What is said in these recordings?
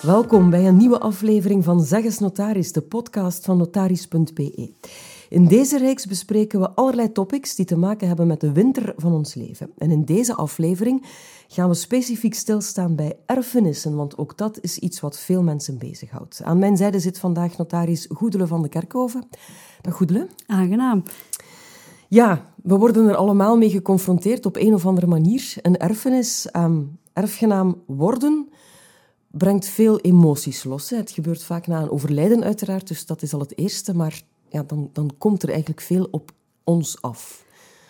Welkom bij een nieuwe aflevering van Zeg eens Notaris, de podcast van notaris.be. In deze reeks bespreken we allerlei topics die te maken hebben met de winter van ons leven. En in deze aflevering gaan we specifiek stilstaan bij erfenissen, want ook dat is iets wat veel mensen bezighoudt. Aan mijn zijde zit vandaag notaris Goedele van de Kerkhoven. Dag Goedele. Aangenaam. Ja, we worden er allemaal mee geconfronteerd op een of andere manier. Een erfenis, um, erfgenaam worden, brengt veel emoties los. Hè. Het gebeurt vaak na een overlijden uiteraard, dus dat is al het eerste. Maar ja, dan, dan komt er eigenlijk veel op ons af.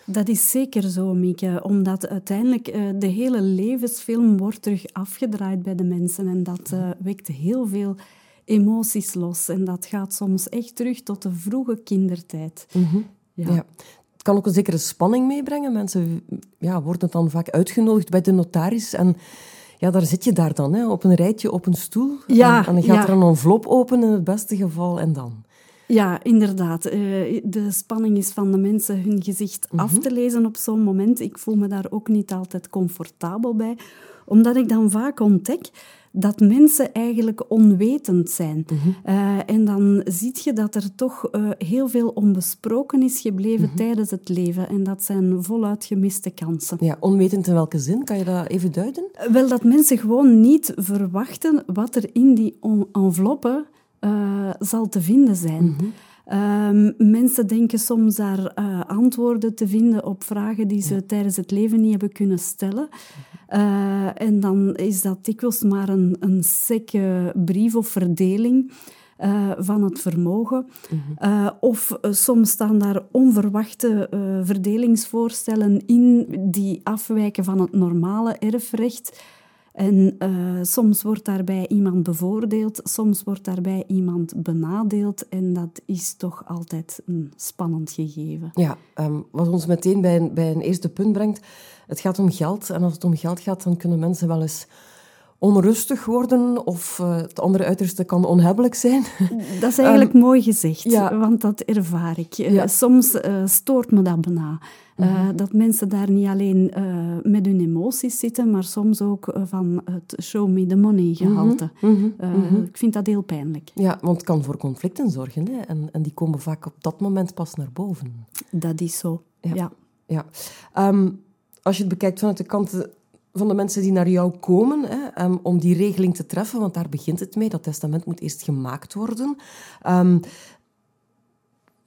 Dat is zeker zo, Mieke, omdat uiteindelijk uh, de hele levensfilm wordt terug afgedraaid bij de mensen en dat uh, wekt heel veel emoties los. En dat gaat soms echt terug tot de vroege kindertijd. Mm -hmm. ja. ja. Het kan ook een zekere spanning meebrengen. Mensen ja, worden dan vaak uitgenodigd bij de notaris en ja, daar zit je daar dan, hè, op een rijtje op een stoel. Ja, en, en dan gaat ja. er een envelop open in het beste geval en dan. Ja, inderdaad. Uh, de spanning is van de mensen hun gezicht mm -hmm. af te lezen op zo'n moment. Ik voel me daar ook niet altijd comfortabel bij, omdat ik dan vaak ontdek dat mensen eigenlijk onwetend zijn. Mm -hmm. uh, en dan zie je dat er toch uh, heel veel onbesproken is gebleven mm -hmm. tijdens het leven. En dat zijn voluit gemiste kansen. Ja, onwetend in welke zin? Kan je dat even duiden? Wel, dat mensen gewoon niet verwachten wat er in die enveloppen zal te vinden zijn. Mm -hmm. Uh, mensen denken soms daar uh, antwoorden te vinden op vragen die ze ja. tijdens het leven niet hebben kunnen stellen. Uh, en dan is dat dikwijls maar een, een sekke brief of verdeling. Uh, van het vermogen. Uh, of uh, soms staan daar onverwachte verdelingsvoorstellen in die afwijken van het normale erfrecht. En soms wordt daarbij iemand bevoordeeld, soms wordt daarbij iemand benadeeld. En dat is toch altijd een spannend gegeven. Ja, um, wat ons meteen bij bij een eerste punt brengt. Het gaat om geld. En als het om geld gaat, dan kunnen mensen wel eens onrustig worden of uh, het andere uiterste kan onhebbelijk zijn. Dat is eigenlijk um, mooi gezegd, ja. want dat ervaar ik. Ja. Soms uh, stoort me dat bijna. Mm -hmm. Dat mensen daar niet alleen met hun emoties zitten, maar soms ook van het show me the money gehalte. Mm -hmm. Mm -hmm. Ik vind dat heel pijnlijk. Ja, want het kan voor conflicten zorgen hè? En, en die komen vaak op dat moment pas naar boven. Dat is zo, ja. ja. ja. Um, als je het bekijkt vanuit de kant van de mensen die naar jou komen hè, um, om die regeling te treffen, want daar begint het mee. Dat testament moet eerst gemaakt worden. Um,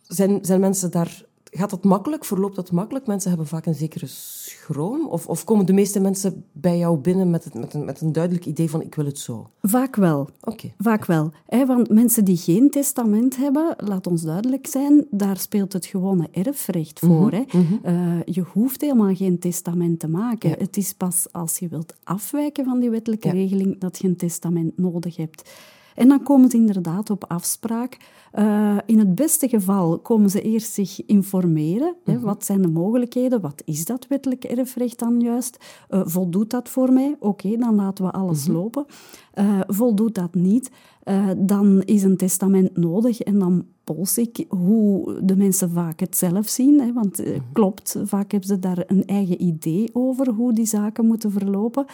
zijn, zijn mensen daar... Gaat dat makkelijk? Verloopt dat makkelijk? Mensen hebben vaak een zekere schroom? Of, of komen de meeste mensen bij jou binnen met, het, met, een, met een duidelijk idee van ik wil het zo? Vaak wel. Okay. Vaak wel. Hè, want mensen die geen testament hebben, laat ons duidelijk zijn, daar speelt het gewone erfrecht voor. Mm -hmm. hè. -hmm. uh, je hoeft helemaal geen testament te maken. Ja. Het is pas als je wilt afwijken van die wettelijke ja. regeling dat je een testament nodig hebt. En dan komen ze inderdaad op afspraak. Uh, in het beste geval komen ze eerst zich informeren. Hè, Mhm. wat zijn de mogelijkheden? Wat is dat wettelijk erfrecht dan juist? Uh, voldoet dat voor mij? Oké, okay, dan laten we alles Mhm. lopen. Uh, voldoet dat niet? Dan is een testament nodig en dan pols ik hoe de mensen vaak het zelf zien. Hè, want uh, klopt, vaak hebben ze daar een eigen idee over hoe die zaken moeten verlopen.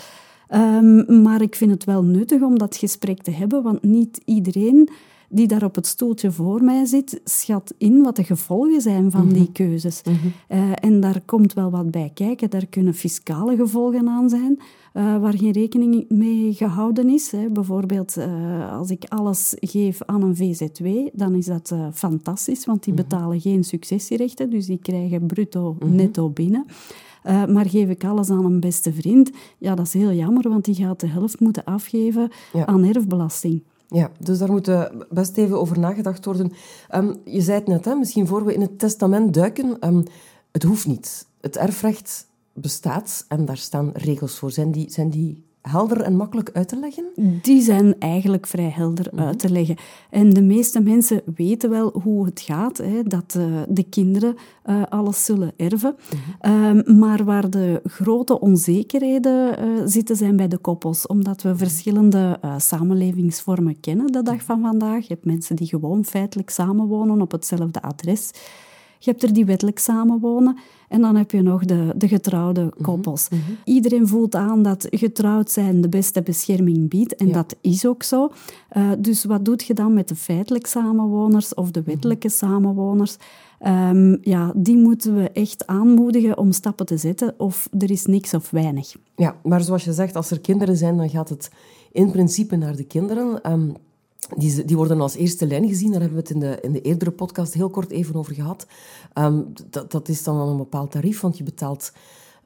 Um, maar ik vind het wel nuttig om dat gesprek te hebben, want niet iedereen die daar op het stoeltje voor mij zit, schat in wat de gevolgen zijn van Mhm. die keuzes. Mhm. Uh, en daar komt wel wat bij kijken. Daar kunnen fiscale gevolgen aan zijn, uh, waar geen rekening mee gehouden is. Hè. Bijvoorbeeld, uh, als ik alles geef aan een VZW, dan is dat fantastisch, want die Mhm. betalen geen successierechten, dus die krijgen bruto Mhm. netto binnen. Uh, maar geef ik alles aan een beste vriend, ja, dat is heel jammer, want die gaat de helft moeten afgeven Ja. aan erfbelasting. Ja, dus daar moet uh, best even over nagedacht worden. Um, je zei het net, hè, misschien voor we in het testament duiken. Um, het hoeft niet. Het erfrecht bestaat en daar staan regels voor. Zijn die, zijn die helder en makkelijk uit te leggen? Die zijn eigenlijk vrij helder mm -hmm. uit te leggen. En de meeste mensen weten wel hoe het gaat, hè, dat uh, de kinderen uh, alles zullen erven. Mm -hmm. uh, maar waar de grote onzekerheden eh, zitten, zijn bij de koppels. Omdat we verschillende eh, samenlevingsvormen kennen de dag van vandaag. Je hebt mensen die gewoon feitelijk samenwonen op hetzelfde adres. Je hebt er die wettelijk samenwonen. En dan heb je nog de, de getrouwde Mhm. koppels. Iedereen voelt aan dat getrouwd zijn de beste bescherming biedt. En Ja. dat is ook zo. Eh, dus wat doe je dan met de feitelijk samenwoners of de wettelijke samenwoners? Ehm, ja, die moeten we echt aanmoedigen om stappen te zetten. Of er is niks of weinig. Ja, maar zoals je zegt, als er kinderen zijn, dan gaat het in principe naar de kinderen. Ehm, die, die worden als eerste lijn gezien. Daar hebben we het in de, in de eerdere podcast heel kort even over gehad. Ehm, dat, is dan een bepaald tarief, want je betaalt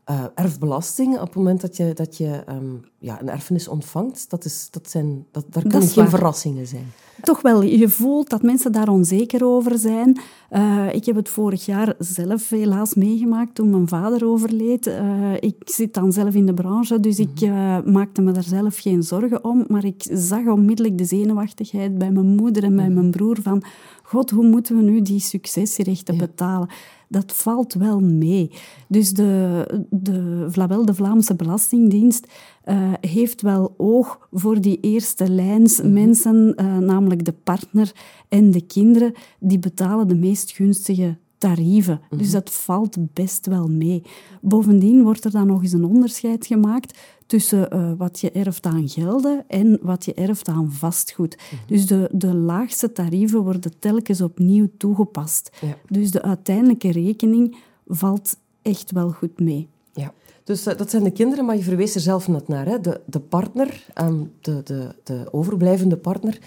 eh, erfbelasting op het moment dat je, dat je ehm, ja, een erfenis ontvangt. Dat is, dat zijn, dat, daar kunnen geen waar. verrassingen zijn. Toch wel, je voelt dat mensen daar onzeker over zijn. Eh, ik heb het vorig jaar zelf helaas meegemaakt toen mijn vader overleed. Eh, ik zit dan zelf in de branche, dus ik eh, maakte me daar zelf geen zorgen om. Maar ik zag onmiddellijk de zenuwachtigheid bij mijn moeder en bij mijn broer van... God, hoe moeten we nu die successierechten betalen? Dat valt wel mee. Dus de, de, Vlabel, de Vlaamse Belastingdienst, eh, heeft wel oog voor die eerste lijns mensen, eh, namelijk de partner en de kinderen, die betalen de meest gunstige tarieven. Dus dat valt best wel mee. Bovendien wordt er dan nog eens een onderscheid gemaakt tussen eh, wat je erft aan gelden en wat je erft aan vastgoed. Dus de, de laagste tarieven worden telkens opnieuw toegepast. Ja. Dus de uiteindelijke rekening valt echt wel goed mee. Ja. Dus eh, dat zijn de kinderen, maar je verwees er zelf net naar. Hè? De, de partner, ehm, de, de, de overblijvende partner,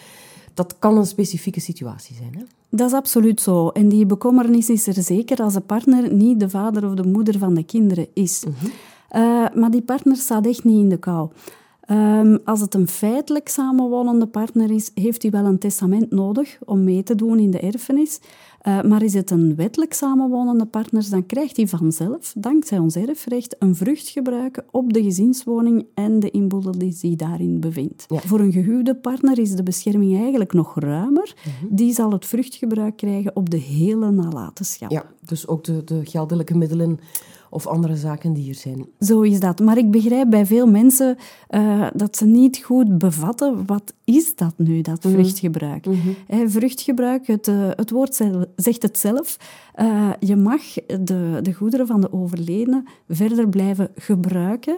dat kan een specifieke situatie zijn. Hè? Dat is absoluut zo. En die bekommernis is er zeker als de partner niet de vader of de moeder van de kinderen is. Eh, maar die partner staat echt niet in de kou. Ehm, als het een feitelijk samenwonende partner is, heeft hij wel een testament nodig om mee te doen in de erfenis. Eh, maar is het een wettelijk samenwonende partner, dan krijgt hij vanzelf, dankzij ons erfrecht, een vruchtgebruik op de gezinswoning en de inboedel die zich daarin bevindt. Ja. Voor een gehuwde partner is de bescherming eigenlijk nog ruimer. Die zal het vruchtgebruik krijgen op de hele nalatenschap. Ja, dus ook de, de geldelijke middelen of andere zaken die er zijn. Zo is dat. Maar ik begrijp bij veel mensen eh, dat ze niet goed bevatten wat is dat nu, dat vruchtgebruik. Hè, vruchtgebruik, het, eh, het woord zegt het zelf. Eh, je mag de, de goederen van de overledene verder blijven gebruiken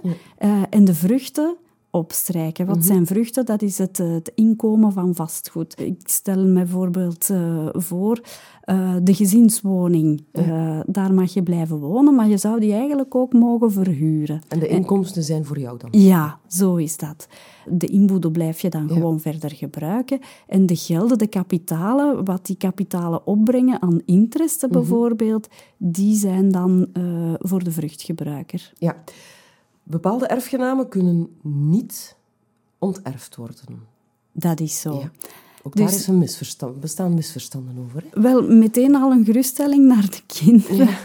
en de vruchten opstrijken. Wat zijn vruchten? Dat is het, eh, het inkomen van vastgoed. Ik stel me bijvoorbeeld eh, voor, eh, de gezinswoning. Daar mag je blijven wonen, maar je zou die eigenlijk ook mogen verhuren. En de inkomsten zijn voor jou dan. Ja, zo is dat. De inboedel blijf je dan gewoon verder gebruiken. En de gelden, de kapitalen, wat die kapitalen opbrengen aan interesten bijvoorbeeld, die zijn dan voor de vruchtgebruiker. Ja. Bepaalde erfgenamen kunnen niet onterfd worden. Dat is zo. Ja. Ook daar Dus- is een misverstand, bestaan misverstanden over. Hè? Wel, meteen al een geruststelling naar de kinderen. Ja.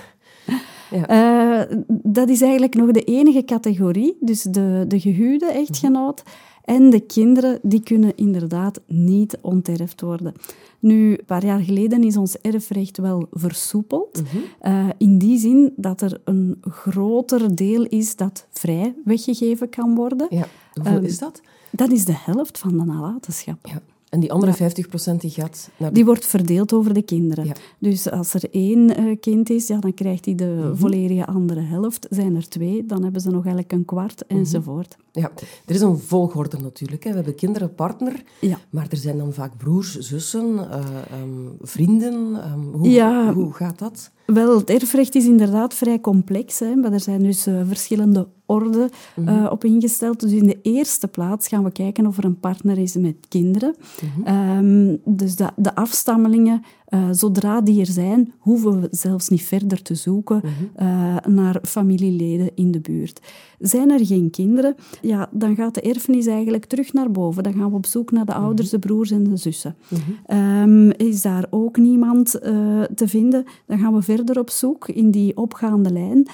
Eh, dat is eigenlijk nog de enige categorie, dus de, de gehuwde echtgenoot en de kinderen, die kunnen inderdaad niet onterfd worden. Nu, een paar jaar geleden is ons erfrecht wel versoepeld, eh, in die zin dat er een groter deel is dat vrij weggegeven kan worden. Ja. Hoeveel Ehm, is dat? Dat is de helft van de nalatenschap. Ja. En die andere 50% die gaat naar de... Die wordt verdeeld over de kinderen. Ja. Dus als er één eh, kind is, ja, dan krijgt hij de Mhm. volledige andere helft. Zijn er twee, dan hebben ze nog eigenlijk een kwart, Mhm. enzovoort. Ja, er is een volgorde natuurlijk. Hè. We hebben kinderen, partner, Ja. maar er zijn dan vaak broers, zussen, eh, ehm, vrienden. Ehm, hoe, hoe gaat dat? Wel, het erfrecht is inderdaad vrij complex, hè, maar er zijn dus eh, verschillende orden Mhm. eh, op ingesteld. Dus in de eerste plaats gaan we kijken of er een partner is met kinderen. Mhm. Ehm, dus de, de afstammelingen, eh, zodra die er zijn, hoeven we zelfs niet verder te zoeken Mhm. eh, naar familieleden in de buurt. Zijn er geen kinderen, ja, dan gaat de erfenis eigenlijk terug naar boven. Dan gaan we op zoek naar de ouders, de broers en de zussen. Ehm, is daar ook niemand eh, te vinden, dan gaan we verder op zoek in die opgaande lijn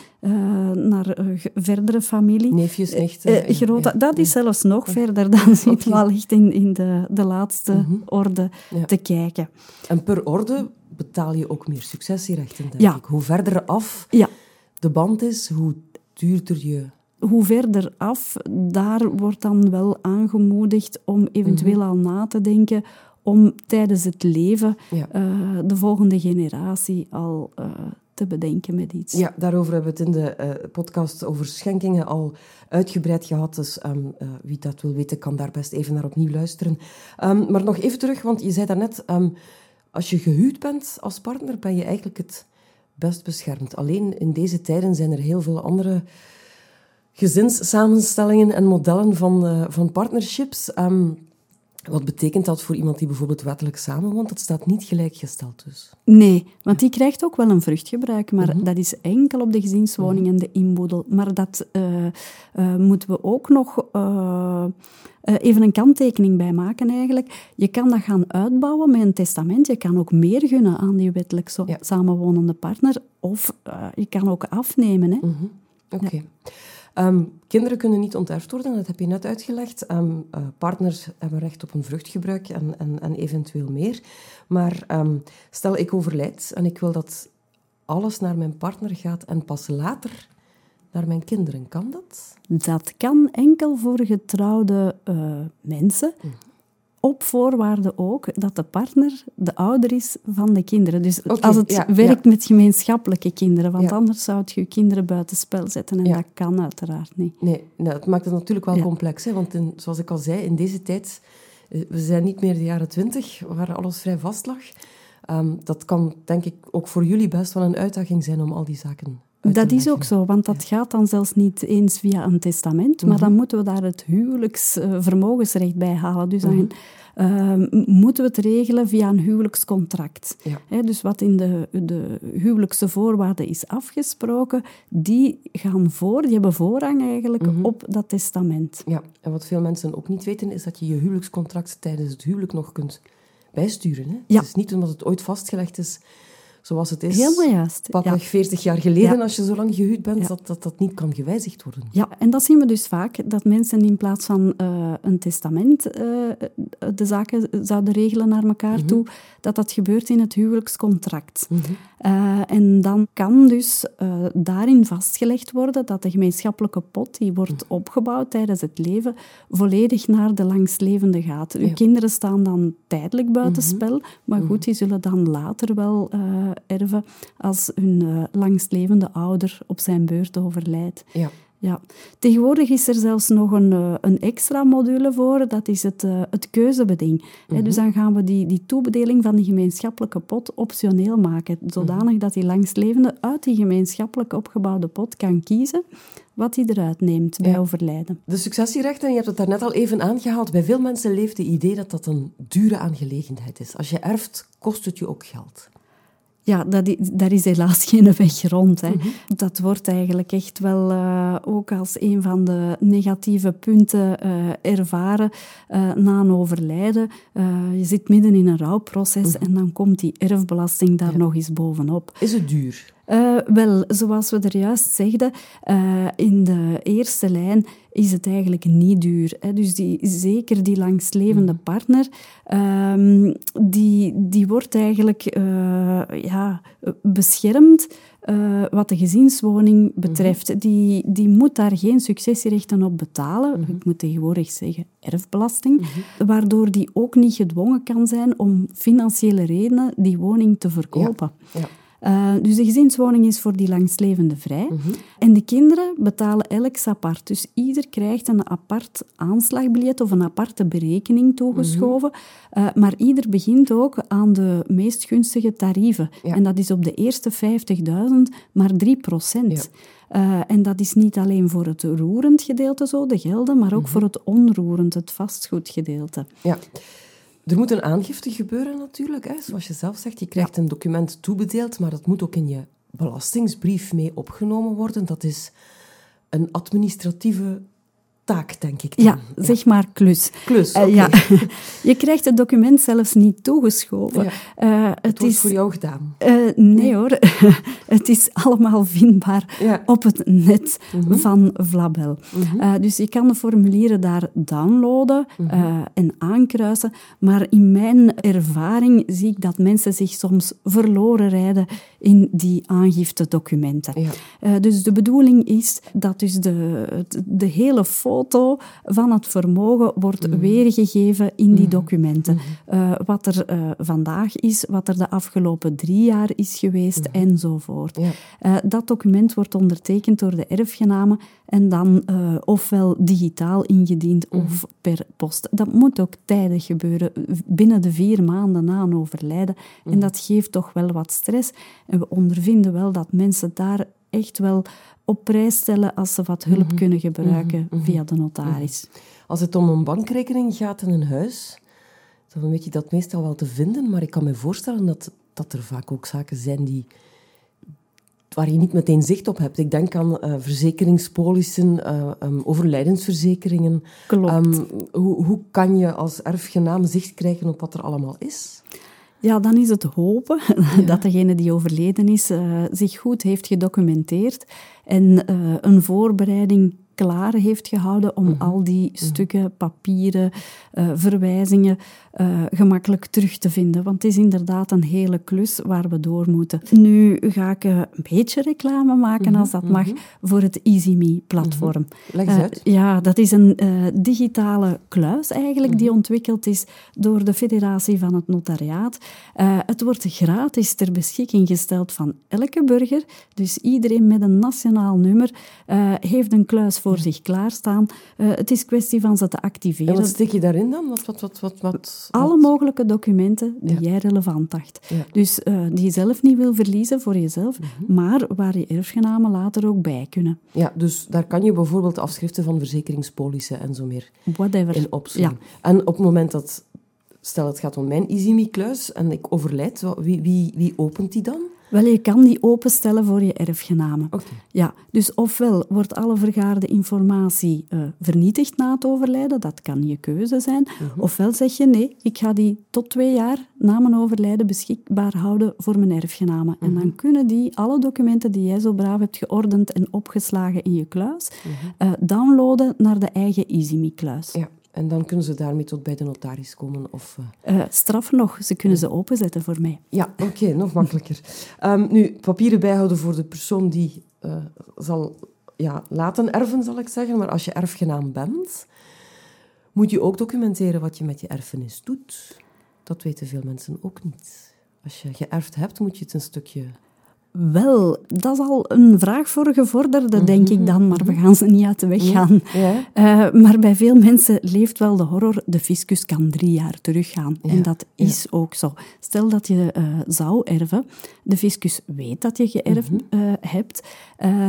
naar verdere familie. Neefjes, nichten? Grote, ja. dat is zelfs nog verder. Dan zitten we al echt in, in de, de laatste orde Mhm. Te kijken. En per orde betaal je ook meer successierechten, denk Ja. ik. Hoe verder af Ja, de band is, hoe duurder je... hoe verder af, daar wordt dan wel aangemoedigd om eventueel al na te denken om tijdens het leven Ja. eh, de volgende generatie al eh, te bedenken met iets. Ja, daarover hebben we het in de eh, podcast over schenkingen al uitgebreid gehad. Dus ehm, eh, wie dat wil weten, kan daar best even naar opnieuw luisteren. Ehm, maar nog even terug, want je zei daarnet, ehm als je gehuwd bent als partner, ben je eigenlijk het best beschermd. Alleen in deze tijden zijn er heel veel andere gezinssamenstellingen en modellen van, eh, van partnerships. Ehm, wat betekent dat voor iemand die bijvoorbeeld wettelijk samenwoont? Dat staat niet gelijkgesteld dus. Nee, want die krijgt ook wel een vruchtgebruik, maar Mhm. dat is enkel op de gezinswoning en de inboedel. Maar dat eh, eh, moeten we ook nog eh, even een kanttekening bij maken eigenlijk. Je kan dat gaan uitbouwen met een testament. Je kan ook meer gunnen aan die wettelijk Ja. samenwonende partner. Of je kan ook afnemen. Hè. Mhm. Oké. Ehm, kinderen kunnen niet onterfd worden, dat heb je net uitgelegd. Ehm, eh, partners hebben recht op een vruchtgebruik en, en, en eventueel meer. Maar ehm, stel ik overlijd en ik wil dat alles naar mijn partner gaat en pas later naar mijn kinderen. Kan dat? Dat kan enkel voor getrouwde eh, mensen. Mhm. Op voorwaarde ook dat de partner de ouder is van de kinderen. Dus als het ja, werkt met gemeenschappelijke kinderen, want Ja. anders zou het je kinderen buitenspel zetten en dat kan uiteraard niet. Nee, nou, het maakt het natuurlijk wel complex. Hè? Want in, zoals ik al zei, in deze tijd, eh, we zijn niet meer de jaren twintig, waar alles vrij vast lag. Ehm, dat kan, denk ik, ook voor jullie best wel een uitdaging zijn om al die zaken Dat is ook zo, want dat gaat dan zelfs niet eens via een testament, maar Mhm. dan moeten we daar het huwelijksvermogensrecht bij halen. Dus dan Mhm. eh, m- moeten we het regelen via een huwelijkscontract. Ja. Dus wat in de, de huwelijkse voorwaarden is afgesproken, die gaan voor, die hebben voorrang eigenlijk Mhm. op dat testament. Ja, en wat veel mensen ook niet weten, is dat je je huwelijkscontract tijdens het huwelijk nog kunt bijsturen. Hè? Ja. Het is niet omdat het ooit vastgelegd is zoals het is. Helemaal juist. Ja. Pakweg 40 jaar geleden, Ja. als je zo lang gehuwd bent, Ja. dat, dat dat niet kan gewijzigd worden. Ja, en dat zien we dus vaak, dat mensen in plaats van eh, een testament eh, de zaken zouden regelen naar elkaar Mhm. toe, dat dat gebeurt in het huwelijkscontract. Eh, en dan kan dus daarin vastgelegd worden dat de gemeenschappelijke pot die wordt Mhm. opgebouwd tijdens het leven volledig naar de langstlevende gaat. Uw kinderen staan dan tijdelijk buitenspel, Mhm. maar goed, die zullen dan later wel erven als hun eh, langstlevende ouder op zijn beurt overlijdt. Ja. Ja, tegenwoordig is er zelfs nog een, eh, een extra module voor, dat is het, eh, het keuzebeding. Hè, dus dan gaan we die, die toebedeling van die gemeenschappelijke pot optioneel maken, zodanig dat die langstlevende uit die gemeenschappelijk opgebouwde pot kan kiezen wat hij eruit neemt bij Ja. overlijden. De successierechten, je hebt het daarnet al even aangehaald, bij veel mensen leeft het idee dat dat een dure aangelegenheid is. Als je erft, kost het je ook geld. Ja, dat is, daar is helaas geen weg rond. Hè. Dat wordt eigenlijk echt wel eh, ook als een van de negatieve punten eh, ervaren eh, na een overlijden. Je zit midden in een rouwproces en dan komt die erfbelasting daar nog eens bovenop. Is het duur? Eh, wel, zoals we er juist zegden, eh, in de eerste lijn is het eigenlijk niet duur. Hè. Dus die, zeker die langstlevende partner, ehm, die, die wordt eigenlijk eh, ja, beschermd wat de gezinswoning betreft. Die, die moet daar geen successierechten op betalen. Ik moet tegenwoordig zeggen erfbelasting. Waardoor die ook niet gedwongen kan zijn om financiële redenen die woning te verkopen. Ja. Uh, dus de gezinswoning is voor die langstlevende vrij. Mhm. En de kinderen betalen elk apart. Dus ieder krijgt een apart aanslagbiljet of een aparte berekening toegeschoven. Mhm. Uh, maar ieder begint ook aan de meest gunstige tarieven. Ja. En dat is op de eerste 50.000 maar 3 procent. Uh, en dat is niet alleen voor het roerend gedeelte zo, de gelden, maar ook voor het onroerend, het vastgoedgedeelte. Ja. Er moet een aangifte gebeuren natuurlijk. Hè. Zoals je zelf zegt, je krijgt een document toebedeeld, maar dat moet ook in je belastingsbrief mee opgenomen worden. Dat is een administratieve taak, denk ik. Dan. Ja, zeg maar klus. Klus, Uh, okay. ja. je krijgt het document zelfs niet toegeschoven. Ja. Uh, het, het wordt is voor jou gedaan. Uh, nee, nee, hoor, het is allemaal vindbaar Ja. op het net -hmm. van Vlabel. Uh, dus je kan de formulieren daar downloaden Mhm. en aankruisen. Maar in mijn ervaring zie ik dat mensen zich soms verloren rijden in die aangiftedocumenten. Ja. Uh, dus de bedoeling is dat dus de, de hele foto van het vermogen wordt Mhm. weergegeven in die documenten. Eh, wat er eh, vandaag is, wat er de afgelopen drie jaar is geweest, enzovoort. Mhm. Ja. Eh, dat document wordt ondertekend door de erfgenamen en dan eh, ofwel digitaal ingediend Mhm. of per post. Dat moet ook tijdig gebeuren, binnen de vier maanden na een overlijden. Mhm. En dat geeft toch wel wat stress. En we ondervinden wel dat mensen daar echt wel op prijs stellen als ze wat Mhm. hulp kunnen gebruiken via de notaris. Als het om een bankrekening gaat in een huis, dan weet je dat meestal wel te vinden, maar ik kan me voorstellen dat, dat er vaak ook zaken zijn die, waar je niet meteen zicht op hebt. Ik denk aan eh, verzekeringspolissen, eh, ehm, overlijdensverzekeringen. Klopt. Ehm, hoe, hoe kan je als erfgenaam zicht krijgen op wat er allemaal is? Ja, dan is het hopen dat degene die overleden is eh, zich goed heeft gedocumenteerd en een voorbereiding klaar heeft gehouden om al die stukken, papieren, eh, verwijzingen eh, gemakkelijk terug te vinden. Want het is inderdaad een hele klus waar we door moeten. Nu ga ik eh, een beetje reclame maken, als dat mag, voor het EasyMe-platform. Leg eens uit. ja, dat is een digitale kluis eigenlijk die ontwikkeld is door de Federatie van het Notariaat. Het wordt gratis ter beschikking gesteld van elke burger. Dus iedereen met een nationaal nummer heeft een kluis voor zich klaarstaan. Eh, het is kwestie van ze te En activeren. wat steek je daarin dan? Wat, wat, wat, wat, wat, Alle mogelijke documenten die Ja. jij relevant acht. Ja. Mhm. Dus eh, die je zelf niet wil verliezen voor jezelf, maar waar je erfgenamen later ook bij kunnen. Ja, dus daar kan je bijvoorbeeld afschriften van verzekeringspolissen en zo meer Whatever. in opzoeken. Ja. En op het moment dat, stel het gaat om mijn EasyMe-kluis en ik overlijd, wie, wie, wie opent die dan? Wel, je kan die openstellen voor je erfgenamen. Ja, dus ofwel wordt alle vergaarde informatie eh, vernietigd na het overlijden, dat kan je keuze zijn. Mhm. Ofwel zeg je nee, ik ga die tot twee jaar na mijn overlijden beschikbaar houden voor mijn erfgenamen. En Mhm. dan kunnen die alle documenten die jij zo braaf hebt geordend en opgeslagen in je kluis, eh, downloaden naar de eigen EasyMe-kluis. Mhm. Ja, en dan kunnen ze daarmee tot bij de notaris komen. Of, eh, Eh, straf nog, ze kunnen ze openzetten voor mij. Ja, oké, nog makkelijker. Ehm, nu, papieren bijhouden voor de persoon die eh, zal ja, laten erven, zal ik zeggen. Maar als je erfgenaam bent, moet je ook documenteren wat je met je erfenis doet. Dat weten veel mensen ook niet. Als je geërfd hebt, moet je het een stukje... Wel, dat is al een vraag voor gevorderden, denk ik dan, maar we gaan ze niet uit de weg gaan. Ja, Eh, maar bij veel mensen leeft wel de horror, de fiscus kan drie jaar teruggaan. Ja, En dat is ook zo. Stel dat je eh, zou erven, de fiscus weet dat je geërfd Mhm. eh, hebt,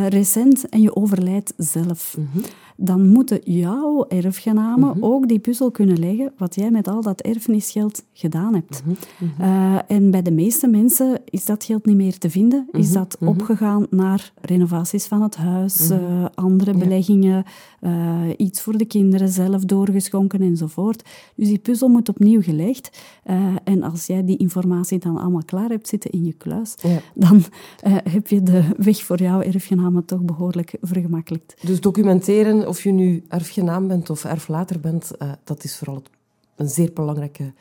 recent, en je overlijdt zelf. Mhm. Dan moeten jouw erfgenamen ook die puzzel kunnen leggen wat jij met al dat erfenisgeld gedaan hebt. Mhm. En bij de meeste mensen is dat geld niet meer te vinden. Mhm. Is dat opgegaan naar renovaties van het huis, eh, andere beleggingen, eh, iets voor de kinderen zelf doorgeschonken enzovoort. Dus die puzzel moet opnieuw gelegd. Eh, en als jij die informatie dan allemaal klaar hebt zitten in je kluis, Ja. dan heb je de weg voor jouw erfgenamen toch behoorlijk vergemakkelijkt. Dus documenteren, of je nu erfgenaam bent of erflater bent, dat is vooral een zeer belangrijke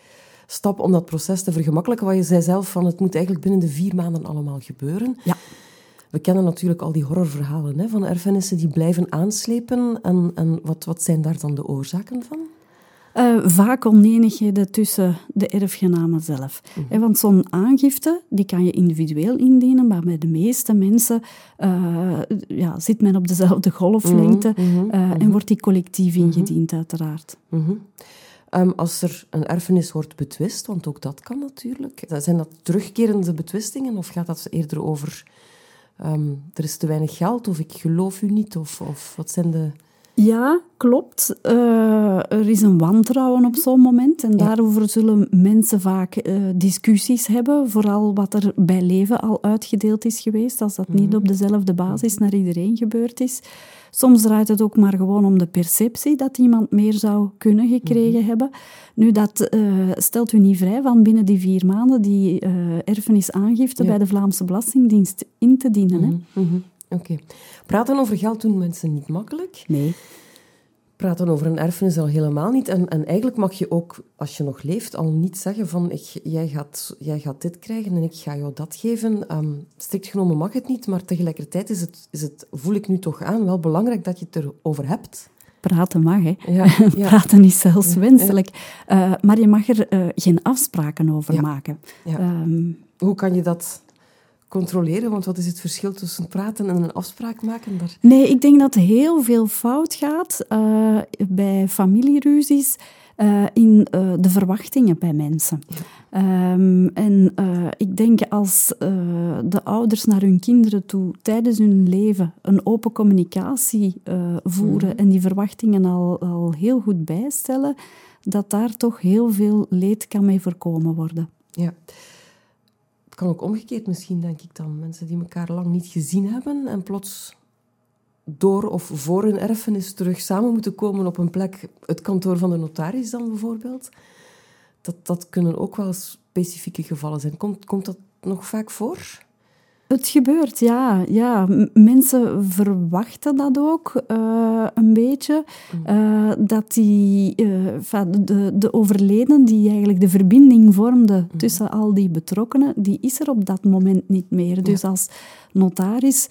stap om dat proces te vergemakkelijken. Wat je zei zelf, van het moet eigenlijk binnen de vier maanden allemaal gebeuren. Ja. We kennen natuurlijk al die horrorverhalen hè, van erfenissen die blijven aanslepen. En, en wat, wat zijn daar dan de oorzaken van? Eh, vaak oneenigheden tussen de erfgenamen zelf. Hè, want zo'n aangifte die kan je individueel indienen, maar bij de meeste mensen eh, ja, zit men op dezelfde golflengte eh, en wordt die collectief ingediend, uiteraard. Mhm. Ehm, als er een erfenis wordt betwist, want ook dat kan natuurlijk, zijn dat terugkerende betwistingen of gaat dat eerder over ehm, er is te weinig geld of ik geloof u niet of, of wat zijn de... Ja, klopt. Eh, er is een wantrouwen op zo'n moment en daarover zullen mensen vaak eh, discussies hebben, vooral wat er bij leven al uitgedeeld is geweest, als dat niet op dezelfde basis naar iedereen gebeurd is. Soms draait het ook maar gewoon om de perceptie dat iemand meer zou kunnen gekregen hebben. Nu, dat eh, stelt u niet vrij van binnen die vier maanden die eh erfenisaangifte Ja. bij de Vlaamse Belastingdienst in te dienen. Hè? Mhm, Oké. Praten over geld doen mensen niet makkelijk. Nee. Praten over een erfenis al helemaal niet. En, en eigenlijk mag je ook, als je nog leeft, al niet zeggen van ik, jij, gaat, jij gaat dit krijgen en ik ga jou dat geven. Ehm, strikt genomen mag het niet, maar tegelijkertijd is het, is het, voel ik nu toch aan, wel belangrijk dat je het erover hebt. praten mag. Hè. Ja, ja. praten is zelfs wenselijk. Uh, maar je mag er uh, geen afspraken over maken. Um, Hoe kan je dat controleren? Want wat is het verschil tussen praten en een afspraak maken? Daar? Nee, ik denk dat heel veel fout gaat uh, bij familieruzies. Uh, in uh, de verwachtingen bij mensen. Um, en uh, ik denk als de ouders naar hun kinderen toe tijdens hun leven een open communicatie voeren mm. en die verwachtingen al, al heel goed bijstellen, dat daar toch heel veel leed kan mee voorkomen worden. Ja kan ook omgekeerd misschien, denk ik dan. Mensen die elkaar lang niet gezien hebben en plots door of voor hun erfenis terug samen moeten komen op een plek, het kantoor van de notaris dan bijvoorbeeld. Dat, dat kunnen ook wel specifieke gevallen zijn. Komt, komt dat nog vaak voor? Het gebeurt, ja. ja. Mensen verwachten dat ook uh, een beetje. Uh, dat die, uh, de, de overledene, die eigenlijk de verbinding vormde mm. tussen al die betrokkenen, die is er op dat moment niet meer. Dus als notaris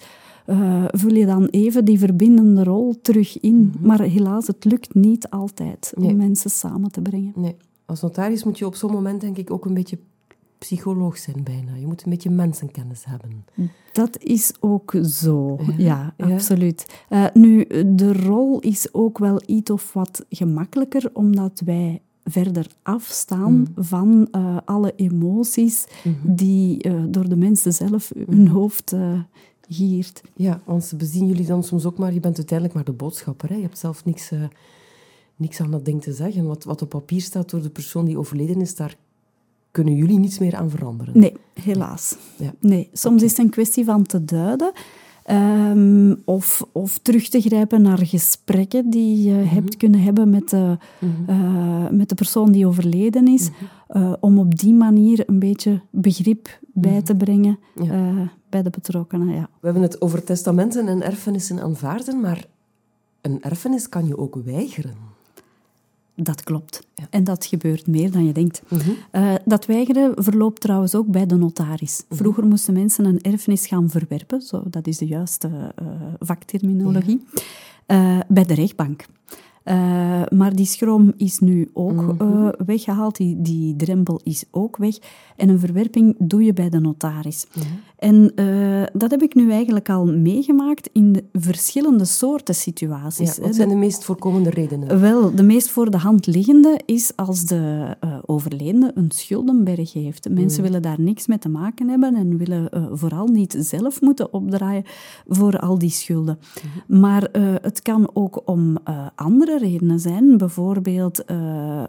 vul je dan even die verbindende rol terug in. Mm-hmm. Maar helaas, het lukt niet altijd om mensen samen te brengen. Nee. Als notaris moet je op zo'n moment denk ik ook een beetje psycholoog zijn bijna. Je moet een beetje mensenkennis hebben. Dat is ook zo, ja, absoluut. Uh, nu, de rol is ook wel iets of wat gemakkelijker, omdat wij verder afstaan mm. van uh, alle emoties mm-hmm. die uh, door de mensen zelf hun mm. hoofd giert. Ja, want ze bezien jullie dan soms ook maar, je bent uiteindelijk maar de boodschapper. Hè? Je hebt zelf niks, niks aan dat ding te zeggen. Wat, wat op papier staat door de persoon die overleden is, daar kunnen jullie niets meer aan veranderen? Nee, helaas. Ja. Nee. Soms is het een kwestie van te duiden. Um, of, of terug te grijpen naar gesprekken die je mhm. hebt kunnen hebben met de, mhm. uh, met de persoon die overleden is, mhm. uh, om op die manier een beetje begrip bij te brengen uh, bij de betrokkenen. Ja. We hebben het over testamenten en erfenissen aanvaarden, maar een erfenis kan je ook weigeren. Dat klopt. En dat gebeurt meer dan je denkt. Mhm. Eh, dat weigeren verloopt trouwens ook bij de notaris. Mhm. Vroeger moesten mensen een erfenis gaan verwerpen, zo, dat is de juiste uh, vakterminologie, uh, bij de rechtbank. Maar die schroom is nu ook mhm. weggehaald, die, die drempel is ook weg. En een verwerping doe je bij de notaris. En uh, dat heb ik nu eigenlijk al meegemaakt in de verschillende soorten situaties. Ja, wat zijn de, meest voorkomende redenen? Wel, de meest voor de hand liggende is als de overledene een schuldenberg heeft. Mensen mm. willen daar niks mee te maken hebben en willen vooral niet zelf moeten opdraaien voor al die schulden. Maar het kan ook om andere redenen zijn. Bijvoorbeeld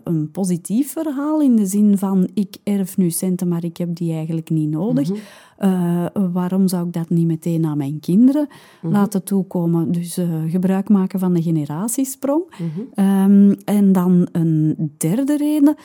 een positief verhaal in de zin van ik erf nu centen, maar ik heb die eigenlijk niet nodig. Mm-hmm. Uh, waarom zou ik dat niet meteen aan mijn kinderen mhm. laten toekomen? Dus uh, gebruik maken van de generatiesprong. Mhm. um, en dan een derde reden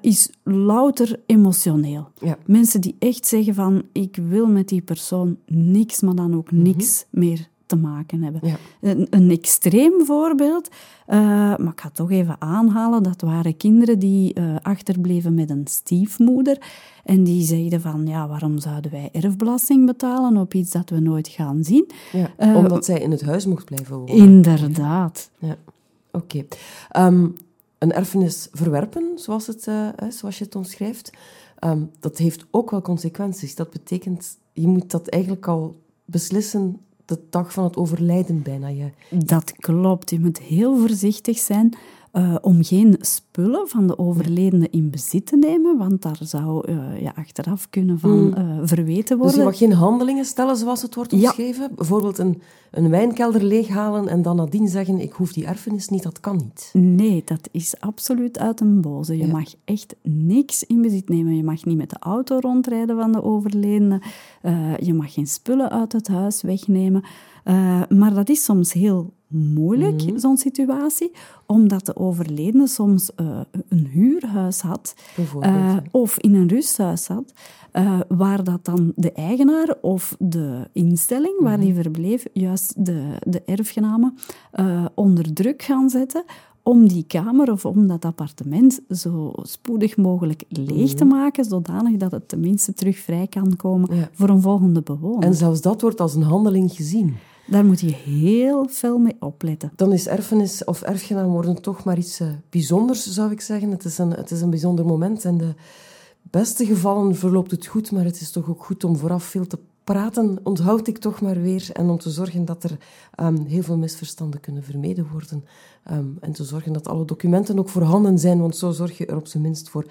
is louter emotioneel. Ja. Mensen die echt zeggen van ik wil met die persoon niks, maar dan ook mhm. niks meer te maken hebben. Ja. Een, een, extreem voorbeeld, uh, maar ik ga toch even aanhalen, dat waren kinderen die uh, achterbleven met een stiefmoeder en die zeiden van, ja, waarom zouden wij erfbelasting betalen op iets dat we nooit gaan zien? Ja, uh, omdat zij in het huis mocht blijven wonen. Inderdaad. Ja, oké. Okay. Um, een erfenis verwerpen, zoals, het, zoals je het omschrijft, um, dat heeft ook wel consequenties. Dat betekent, je moet dat eigenlijk al beslissen de dag van het overlijden bijna. Je... Dat klopt. Je moet heel voorzichtig zijn uh, om geen spullen van de overledene in bezit te nemen, want daar zou uh, je achteraf kunnen van uh, verweten worden. Dus je mag geen handelingen stellen zoals het wordt omschreven? Bijvoorbeeld een, een wijnkelder leeghalen en dan nadien zeggen ik hoef die erfenis niet, dat kan niet. Nee, dat is absoluut uit een boze. Je mag echt niks in bezit nemen. Je mag niet met de auto rondrijden van de overledene. je mag geen spullen uit het huis wegnemen. maar dat is soms heel moeilijk, mhm. zo'n situatie, omdat de overledene soms uh, een huurhuis had uh, of in een rusthuis zat, uh, waar dat dan de eigenaar of de instelling waar die mhm. verbleef juist de, de erfgenamen onder druk gaan zetten om die kamer of om dat appartement zo spoedig mogelijk leeg te mhm. maken, zodanig dat het tenminste terug vrij kan komen voor een volgende bewoner. En zelfs dat wordt als een handeling gezien. Daar moet je heel veel mee opletten. Dan is erfenis of erfgenaam worden toch maar iets uh, bijzonders, zou ik zeggen. Het is, een, het is een bijzonder moment. En de beste gevallen verloopt het goed, maar het is toch ook goed om vooraf veel te praten onthoud ik toch maar weer. En om te zorgen dat er um, heel veel misverstanden kunnen vermeden worden. Um, en te zorgen dat alle documenten ook voorhanden zijn. Want zo zorg je er op zijn minst voor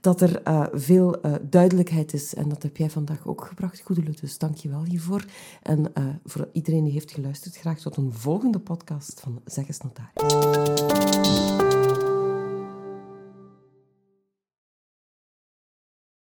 dat er uh, veel uh, duidelijkheid is. En dat heb jij vandaag ook gebracht, Goedele. Dus dank je wel hiervoor. En uh, voor iedereen die heeft geluisterd, graag tot een volgende podcast van Zeg eens Notaris.